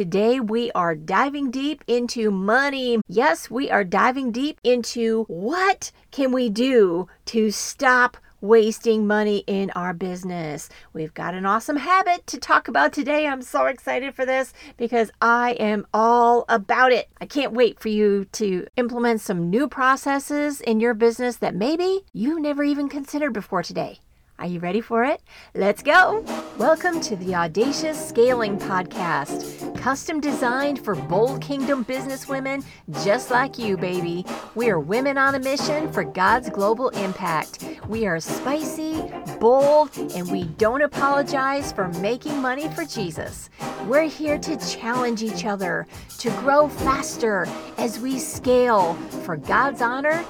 Today we are diving deep into money. Yes, we are diving deep into what can we do to stop wasting money in our business. We've got an awesome habit to talk about today. I'm so excited for this because I am all about it. I can't wait for you to implement some new processes in your business that maybe you never even considered before today. Are you ready for it? Let's go! Welcome to the Audacious Scaling Podcast, custom designed for bold kingdom businesswomen just like you, baby. We are women on a mission for God's global impact. We are spicy, bold, and we don't apologize for making money for Jesus. We're here to challenge each other, to grow faster as we scale for God's honor,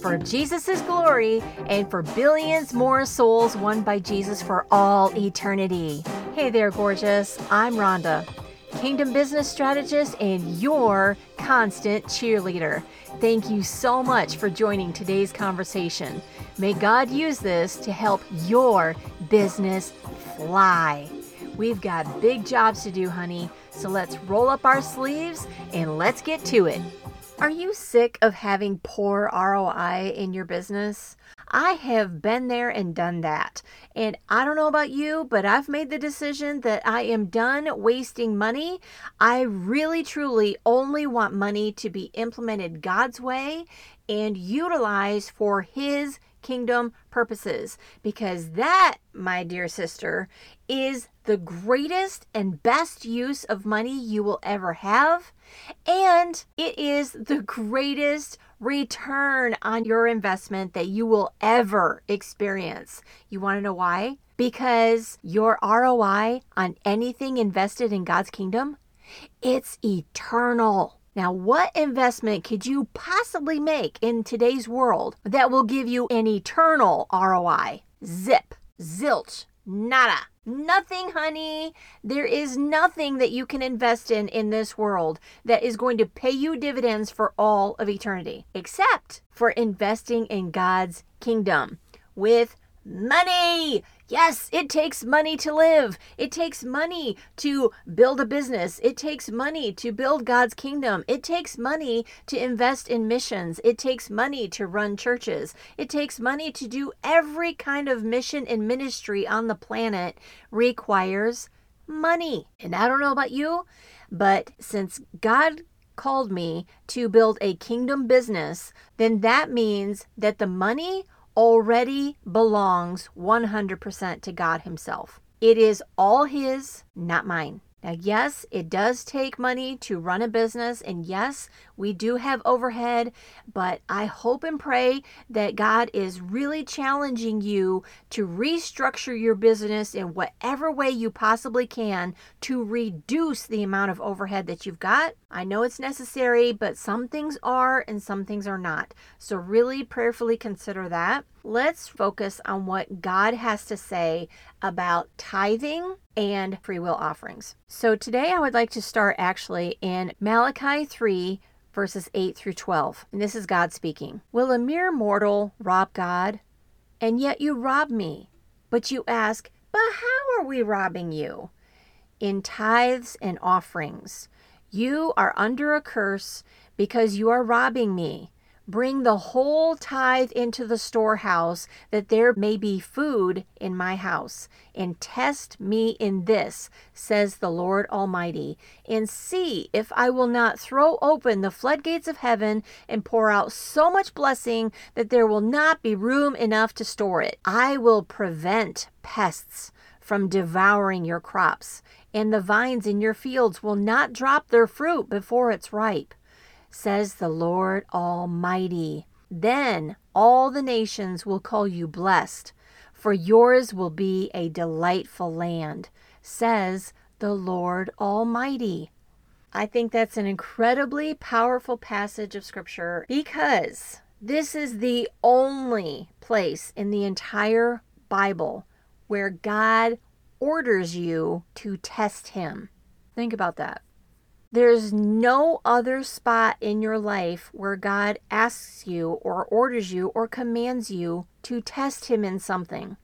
for Jesus' glory, and for billions more souls won by Jesus for all eternity. Hey there, gorgeous. I'm Rhonda, Kingdom Business Strategist and your constant cheerleader. Thank you so much for joining today's conversation. May God use this to help your business fly. We've got big jobs to do, honey, so let's roll up our sleeves and let's get to it. Are you sick of having poor ROI in your business? I have been there and done that. And I don't know about you, but I've made the decision that I am done wasting money. I really, truly only want money to be implemented God's way and utilized for His kingdom purposes. Because that, my dear sister, is the greatest and best use of money you will ever have. And it is the greatest return on your investment that you will ever experience. You want to know why? Because your ROI on anything invested in God's kingdom, it's eternal. Now, what investment could you possibly make in today's world that will give you an eternal ROI? Zip, zilch, nada. Nothing, honey. There is nothing that you can invest in in this world that is going to pay you dividends for all of eternity, except for investing in God's kingdom with money. Yes, it takes money to live. It takes money to build a business. It takes money to build God's kingdom. It takes money to invest in missions. It takes money to run churches. It takes money to do every kind of mission and ministry on the planet requires money. And I don't know about you, but since God called me to build a kingdom business, then that means that the money already belongs 100% to God Himself. It is all His, not mine. Now, yes, it does take money to run a business, and yes, we do have overhead, but I hope and pray that God is really challenging you to restructure your business in whatever way you possibly can to reduce the amount of overhead that you've got. I know it's necessary, but some things are and some things are not. So, really prayerfully consider that. Let's focus on what God has to say about tithing and free will offerings. So, today I would like to start actually in Malachi 3 verses 8 through 12. And this is God speaking. Will a mere mortal rob God? And yet you rob me. But you ask, But how are we robbing you? In tithes and offerings. You are under a curse because you are robbing me. Bring the whole tithe into the storehouse, that there may be food in my house. And test me in this, says the Lord Almighty, and see if I will not throw open the floodgates of heaven and pour out so much blessing that there will not be room enough to store it. I will prevent pests from devouring your crops, and the vines in your fields will not drop their fruit before it's ripe says the Lord Almighty. Then all the nations will call you blessed, for yours will be a delightful land, says the Lord Almighty. I think that's an incredibly powerful passage of Scripture because this is the only place in the entire Bible where God orders you to test Him. Think about that. There's no other spot in your life where God asks you or orders you or commands you to test Him in something.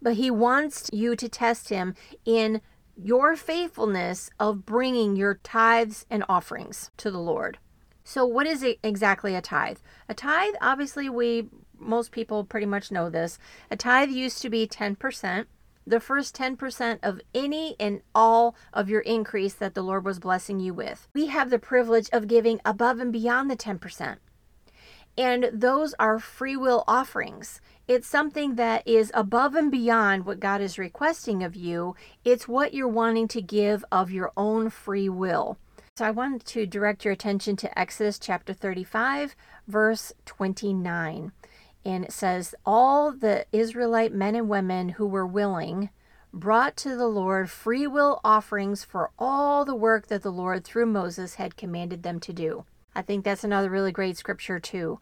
But He wants you to test Him in your faithfulness of bringing your tithes and offerings to the Lord. So, what is exactly a tithe? A tithe, obviously, we most people pretty much know this. A tithe used to be 10%, the first 10% of any and all of your increase that the Lord was blessing you with. We have the privilege of giving above and beyond the 10%. And those are free will offerings. It's something that is above and beyond what God is requesting of you. It's what you're wanting to give of your own free will. So I wanted to direct your attention to Exodus chapter 35, verse 29. And it says, All the Israelite men and women who were willing brought to the Lord free will offerings for all the work that the Lord through Moses had commanded them to do. I think that's another really great scripture, too,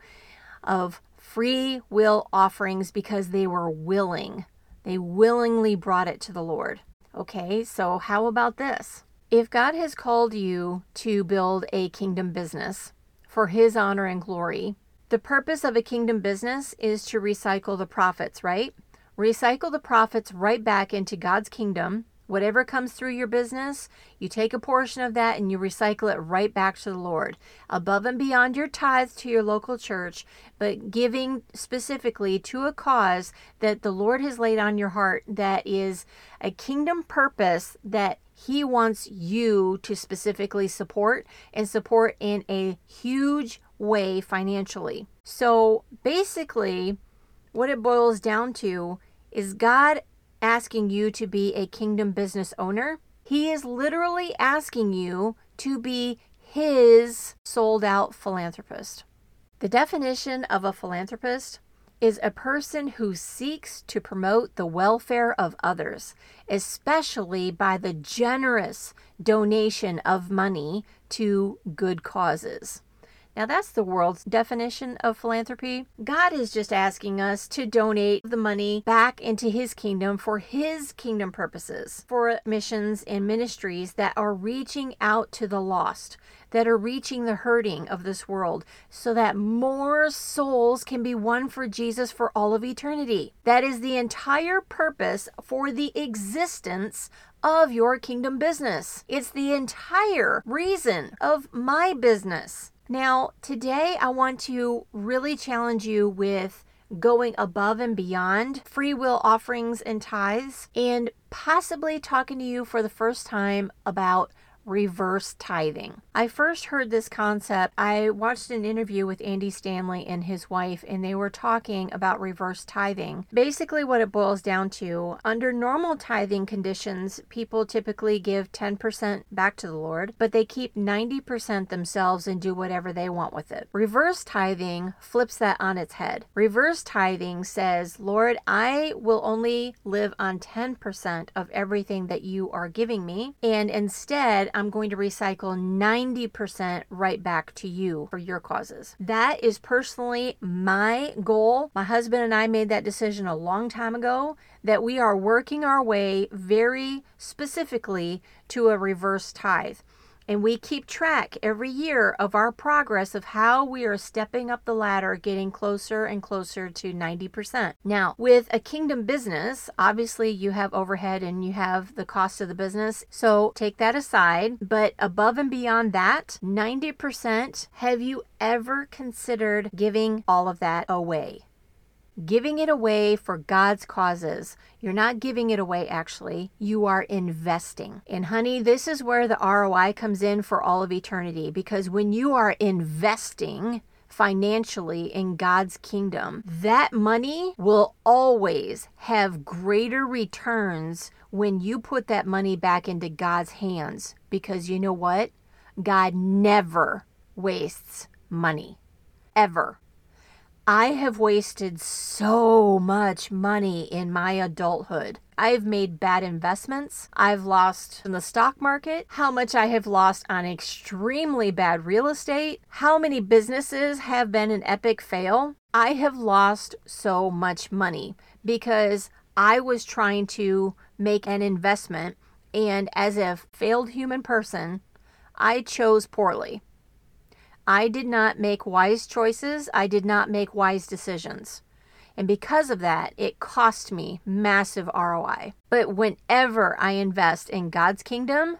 of free will offerings because they were willing. They willingly brought it to the Lord. Okay, so how about this? If God has called you to build a kingdom business for his honor and glory, the purpose of a kingdom business is to recycle the profits, right? Recycle the profits right back into God's kingdom Whatever comes through your business, you take a portion of that and you recycle it right back to the Lord, above and beyond your tithes to your local church, but giving specifically to a cause that the Lord has laid on your heart that is a kingdom purpose that He wants you to specifically support and support in a huge way financially. So basically, what it boils down to is God asking you to be a kingdom business owner. He is literally asking you to be his sold out philanthropist. The definition of a philanthropist is a person who seeks to promote the welfare of others, especially by the generous donation of money to good causes. Now, that's the world's definition of philanthropy. God is just asking us to donate the money back into His kingdom for His kingdom purposes, for missions and ministries that are reaching out to the lost, that are reaching the hurting of this world, so that more souls can be won for Jesus for all of eternity. That is the entire purpose for the existence of your kingdom business. It's the entire reason of my business. Now, today I want to really challenge you with going above and beyond free will offerings and tithes and possibly talking to you for the first time about reverse tithing. I first heard this concept. I watched an interview with Andy Stanley and his wife, and they were talking about reverse tithing. Basically, what it boils down to under normal tithing conditions, people typically give 10% back to the Lord, but they keep 90% themselves and do whatever they want with it. Reverse tithing flips that on its head. Reverse tithing says, Lord, I will only live on 10% of everything that you are giving me, and instead, I'm going to recycle 90% right back to you for your causes. That is personally my goal. My husband and I made that decision a long time ago that we are working our way very specifically to a reverse tithe. And we keep track every year of our progress of how we are stepping up the ladder, getting closer and closer to 90%. Now, with a kingdom business, obviously you have overhead and you have the cost of the business. So take that aside. But above and beyond that, 90%, have you ever considered giving all of that away? Giving it away for God's causes. You're not giving it away, actually. You are investing. And, honey, this is where the ROI comes in for all of eternity because when you are investing, financially in God's kingdom, that money will always have greater returns when you put that money back into God's hands. Because you know what? God never wastes money. Ever. I have wasted so much money in my adulthood. I've made bad investments. I've lost in the stock market, how much I have lost on extremely bad real estate, how many businesses have been an epic fail. I have lost so much money because I was trying to make an investment, and as a failed human person, I chose poorly. I did not make wise choices. I did not make wise decisions. And because of that, it cost me massive ROI. But whenever I invest in God's kingdom,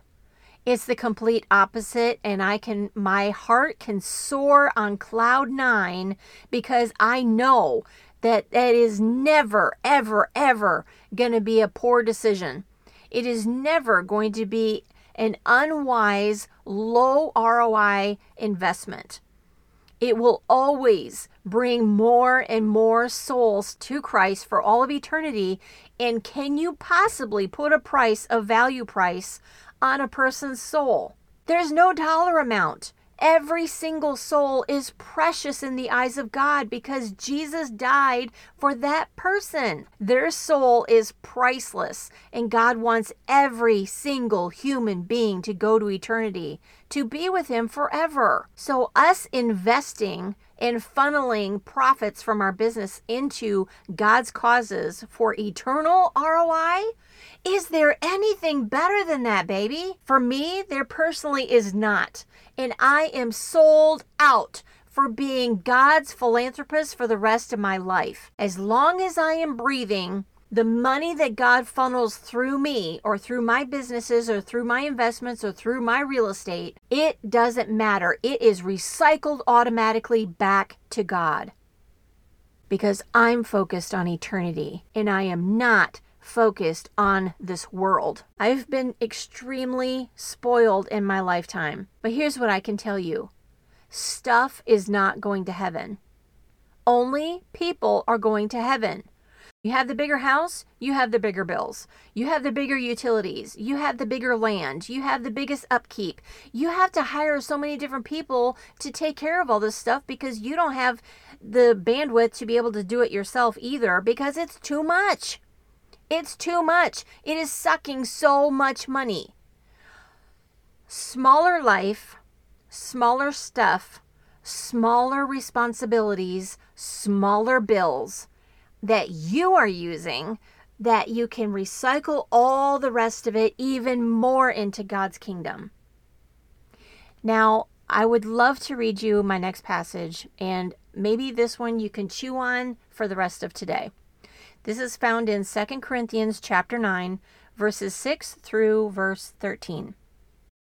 it's the complete opposite and I can my heart can soar on cloud 9 because I know that that is never ever ever going to be a poor decision. It is never going to be an unwise low ROI investment. It will always bring more and more souls to Christ for all of eternity. And can you possibly put a price, a value price, on a person's soul? There's no dollar amount. Every single soul is precious in the eyes of God because Jesus died for that person. Their soul is priceless, and God wants every single human being to go to eternity, to be with Him forever. So, us investing and funneling profits from our business into God's causes for eternal ROI is there anything better than that, baby? For me, there personally is not. And I am sold out for being God's philanthropist for the rest of my life. As long as I am breathing, the money that God funnels through me or through my businesses or through my investments or through my real estate, it doesn't matter. It is recycled automatically back to God because I'm focused on eternity and I am not focused on this world. I've been extremely spoiled in my lifetime, but here's what I can tell you stuff is not going to heaven. Only people are going to heaven. You have the bigger house, you have the bigger bills. You have the bigger utilities. You have the bigger land. You have the biggest upkeep. You have to hire so many different people to take care of all this stuff because you don't have the bandwidth to be able to do it yourself either because it's too much. It's too much. It is sucking so much money. Smaller life, smaller stuff, smaller responsibilities, smaller bills that you are using that you can recycle all the rest of it even more into God's kingdom. Now, I would love to read you my next passage, and maybe this one you can chew on for the rest of today. This is found in 2 Corinthians chapter 9, verses 6 through verse 13.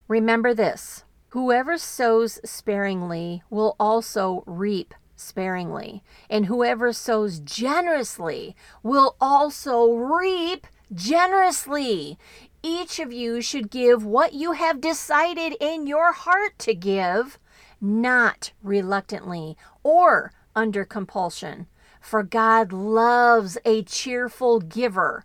Remember this whoever sows sparingly will also reap sparingly, and whoever sows generously will also reap generously. Each of you should give what you have decided in your heart to give, not reluctantly or under compulsion for God loves a cheerful giver.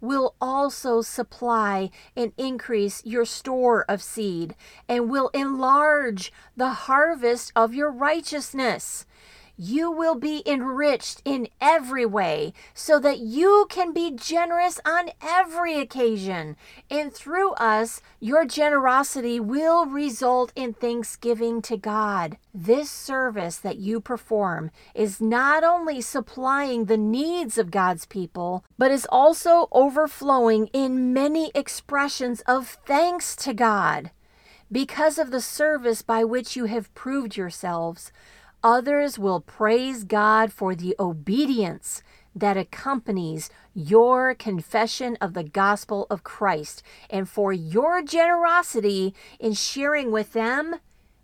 will also supply and increase your store of seed and will enlarge the harvest of your righteousness you will be enriched in every way so that you can be generous on every occasion. And through us, your generosity will result in thanksgiving to God. This service that you perform is not only supplying the needs of God's people, but is also overflowing in many expressions of thanks to God. Because of the service by which you have proved yourselves, Others will praise God for the obedience that accompanies your confession of the gospel of Christ and for your generosity in sharing with them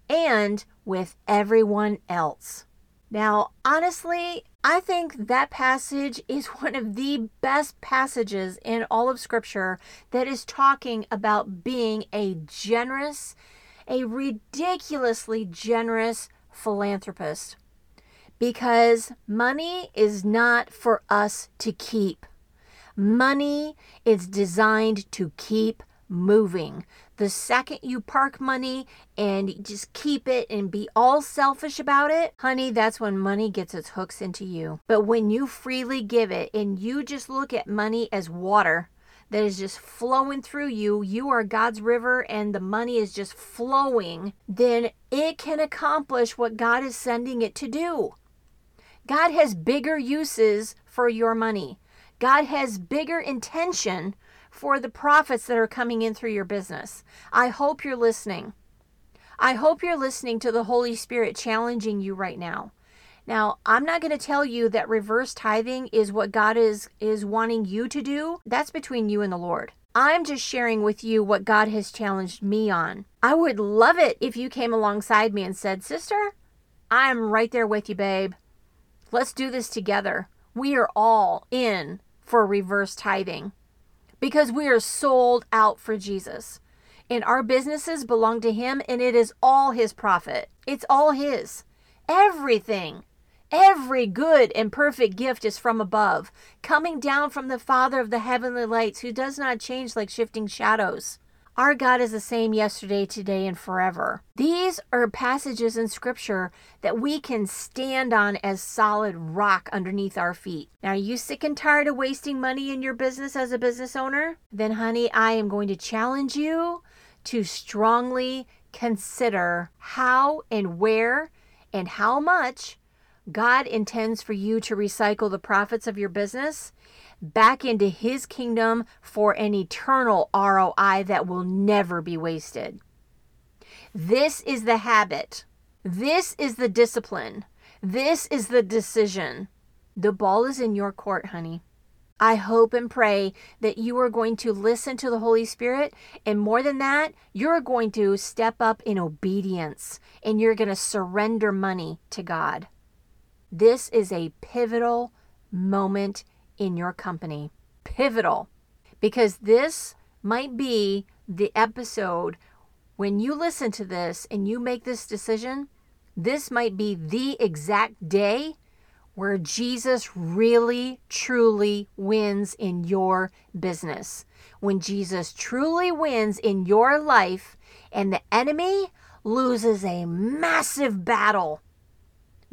and with everyone else. Now, honestly, I think that passage is one of the best passages in all of Scripture that is talking about being a generous, a ridiculously generous philanthropist because money is not for us to keep. Money is designed to keep moving. The second you park money and just keep it and be all selfish about it, honey, that's when money gets its hooks into you. But when you freely give it and you just look at money as water, that is just flowing through you, you are God's river and the money is just flowing, then it can accomplish what God is sending it to do. God has bigger uses for your money. God has bigger intention for the profits that are coming in through your business. I hope you're listening. I hope you're listening to the Holy Spirit challenging you right now. Now, I'm not going to tell you that reverse tithing is what God is is wanting you to do. That's between you and the Lord. I'm just sharing with you what God has challenged me on. I would love it if you came alongside me and said, "Sister, I'm right there with you, babe. Let's do this together. We are all in for reverse tithing because we are sold out for Jesus and our businesses belong to Him, and it is all His profit. It's all His. Everything. Every good and perfect gift is from above, coming down from the Father of the heavenly lights, who does not change like shifting shadows. Our God is the same yesterday, today, and forever. These are passages in Scripture that we can stand on as solid rock underneath our feet. Now, are you sick and tired of wasting money in your business as a business owner? Then, honey, I am going to challenge you to strongly consider how and where and how much God intends for you to recycle the profits of your business back into His kingdom for an eternal ROI that will never be wasted. This is the habit. This is the discipline. This is the decision. The ball is in your court, honey. I hope and pray that you are going to listen to the Holy Spirit. And more than that, you're going to step up in obedience and you're going to surrender money to God. This is a pivotal moment in your company. Pivotal. Because this might be the episode when you listen to this and you make this decision. This might be the exact day where Jesus really, truly wins in your business. When Jesus truly wins in your life and the enemy loses a massive battle,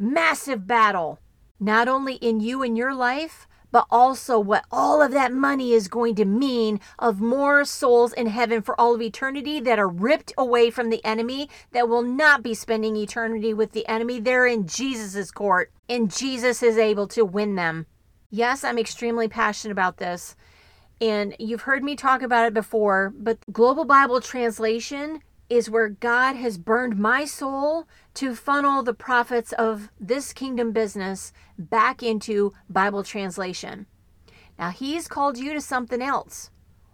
massive battle, not only in you and your life, but also what all of that money is going to mean of more souls in heaven for all of eternity that are ripped away from the enemy that will not be spending eternity with the enemy. They're in Jesus' court, and Jesus is able to win them. Yes, I'm extremely passionate about this. And you've heard me talk about it before, but Global Bible Translation is where God has burned my soul to funnel the profits of this kingdom business back into Bible translation. Now, He's called you to something else.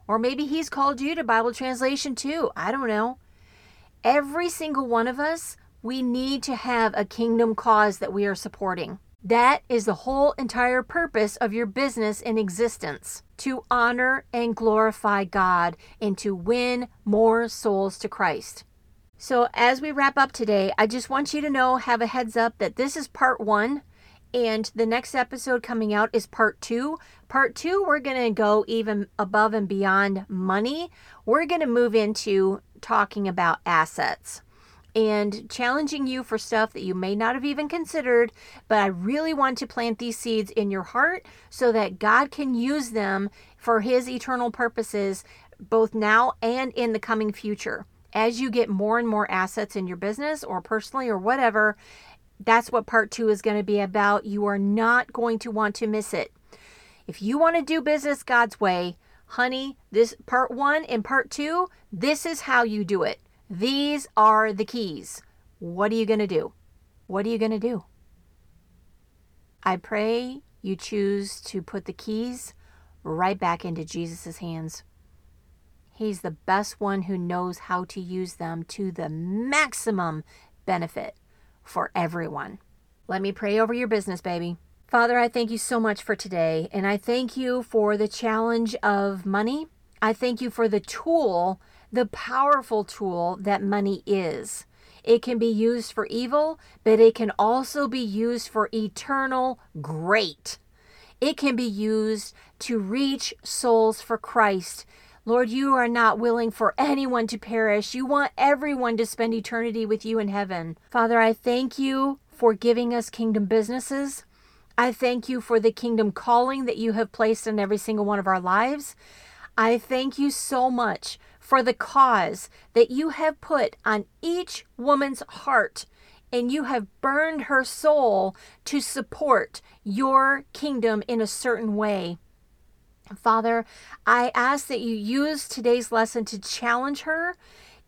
Or maybe He's called you to Bible translation too. I don't know. Every single one of us, we need to have a kingdom cause that we are supporting. That is the whole entire purpose of your business in existence to honor and glorify God and to win more souls to Christ. So, as we wrap up today, I just want you to know, have a heads up that this is part one, and the next episode coming out is part two. Part two, we're going to go even above and beyond money. We're going to move into talking about assets and challenging you for stuff that you may not have even considered, but I really want to plant these seeds in your heart so that God can use them for His eternal purposes, both now and in the coming future. As you get more and more assets in your business or personally or whatever, that's what part two is going to be about. You are not going to want to miss it. If you want to do business God's way, honey, this part one and part two, this is how you do it. These are the keys. What are you going to do? What are you going to do? I pray you choose to put the keys right back into Jesus' hands. He's the best one who knows how to use them to the maximum benefit for everyone. Let me pray over your business, baby. Father, I thank you so much for today, and I thank you for the challenge of money. I thank you for the tool the powerful tool that money is. It can be used for evil, but it can also be used for eternal great. It can be used to reach souls for Christ. Lord, you are not willing for anyone to perish. You want everyone to spend eternity with you in heaven. Father, I thank you for giving us kingdom businesses. I thank you for the kingdom calling that you have placed in every single one of our lives. I thank you so much for the cause that you have put on each woman's heart and you have burned her soul to support your kingdom in a certain way. Father, I ask that you use today's lesson to challenge her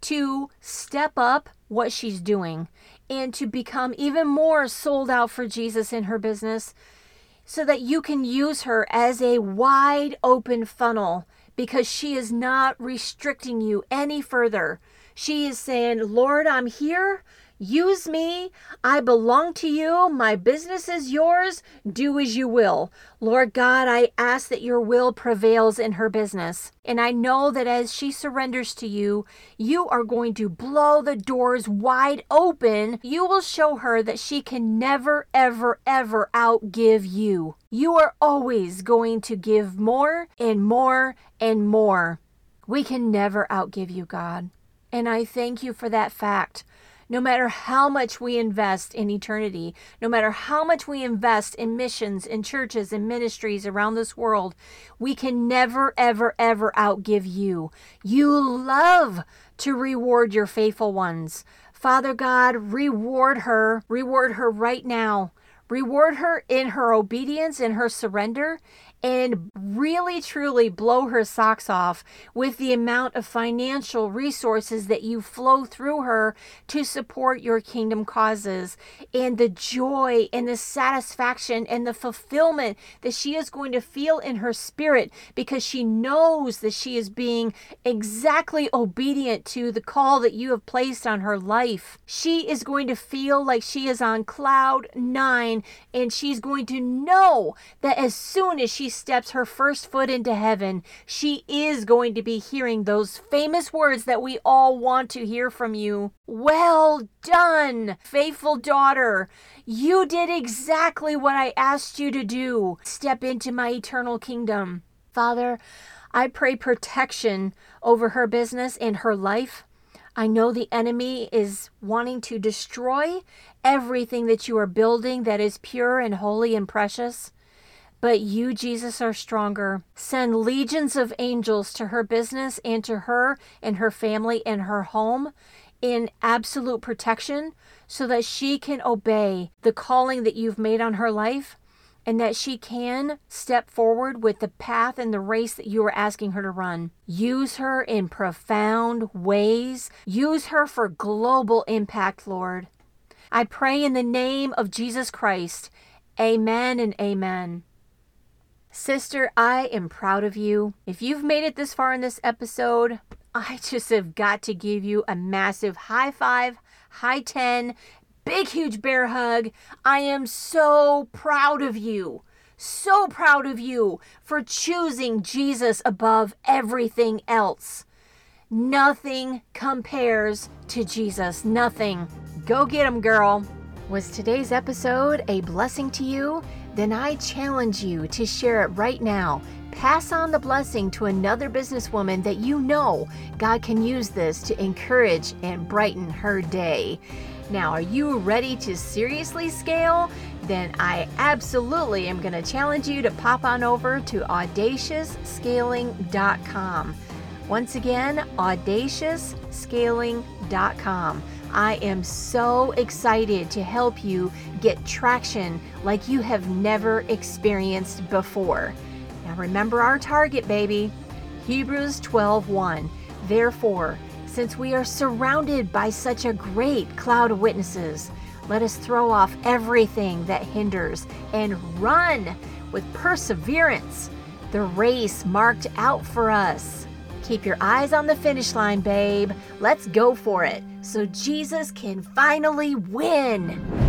to step up what she's doing and to become even more sold out for Jesus in her business so that you can use her as a wide open funnel because she is not restricting you any further. She is saying, Lord, I'm here. Use me. I belong to you. My business is yours. Do as you will. Lord God, I ask that your will prevails in her business. And I know that as she surrenders to you, you are going to blow the doors wide open. You will show her that she can never, ever, ever outgive you. You are always going to give more and more and more. We can never outgive you, God. And I thank you for that fact no matter how much we invest in eternity, no matter how much we invest in missions, in churches, in ministries around this world, we can never, ever, ever outgive you. You love to reward your faithful ones. Father God, reward her, reward her right now. Reward her in her obedience, in her surrender, and really truly blow her socks off with the amount of financial resources that you flow through her to support your kingdom causes and the joy and the satisfaction and the fulfillment that she is going to feel in her spirit because she knows that she is being exactly obedient to the call that you have placed on her life. She is going to feel like she is on cloud nine and she's going to know that as soon as steps her first foot into heaven, she is going to be hearing those famous words that we all want to hear from you. Well done, faithful daughter. You did exactly what I asked you to do. Step into my eternal kingdom. Father, I pray protection over her business and her life. I know the enemy is wanting to destroy everything that you are building that is pure and holy and precious. But you, Jesus, are stronger. Send legions of angels to her business and to her and her family and her home in absolute protection so that she can obey the calling that you've made on her life and that she can step forward with the path and the race that you are asking her to run. Use her in profound ways. Use her for global impact, Lord. I pray in the name of Jesus Christ. Amen and amen. Sister, I am proud of you. If you've made it this far in this episode, I just have got to give you a massive high five, high 10, big, huge bear hug. I am so proud of you. So proud of you for choosing Jesus above everything else. Nothing compares to Jesus. Nothing. Go get him, girl. Was today's episode a blessing to you? Then I challenge you to share it right now. Pass on the blessing to another businesswoman that you know God can use this to encourage and brighten her day. Now, are you ready to seriously scale? Then I absolutely am going to challenge you to pop on over to audaciousscaling.com. Once again, audaciousscaling.com. I am so excited to help you get traction like you have never experienced before. Now remember our target, baby. Hebrews 12:1. Therefore, since we are surrounded by such a great cloud of witnesses, let us throw off everything that hinders and run with perseverance the race marked out for us. Keep your eyes on the finish line, babe. Let's go for it so Jesus can finally win.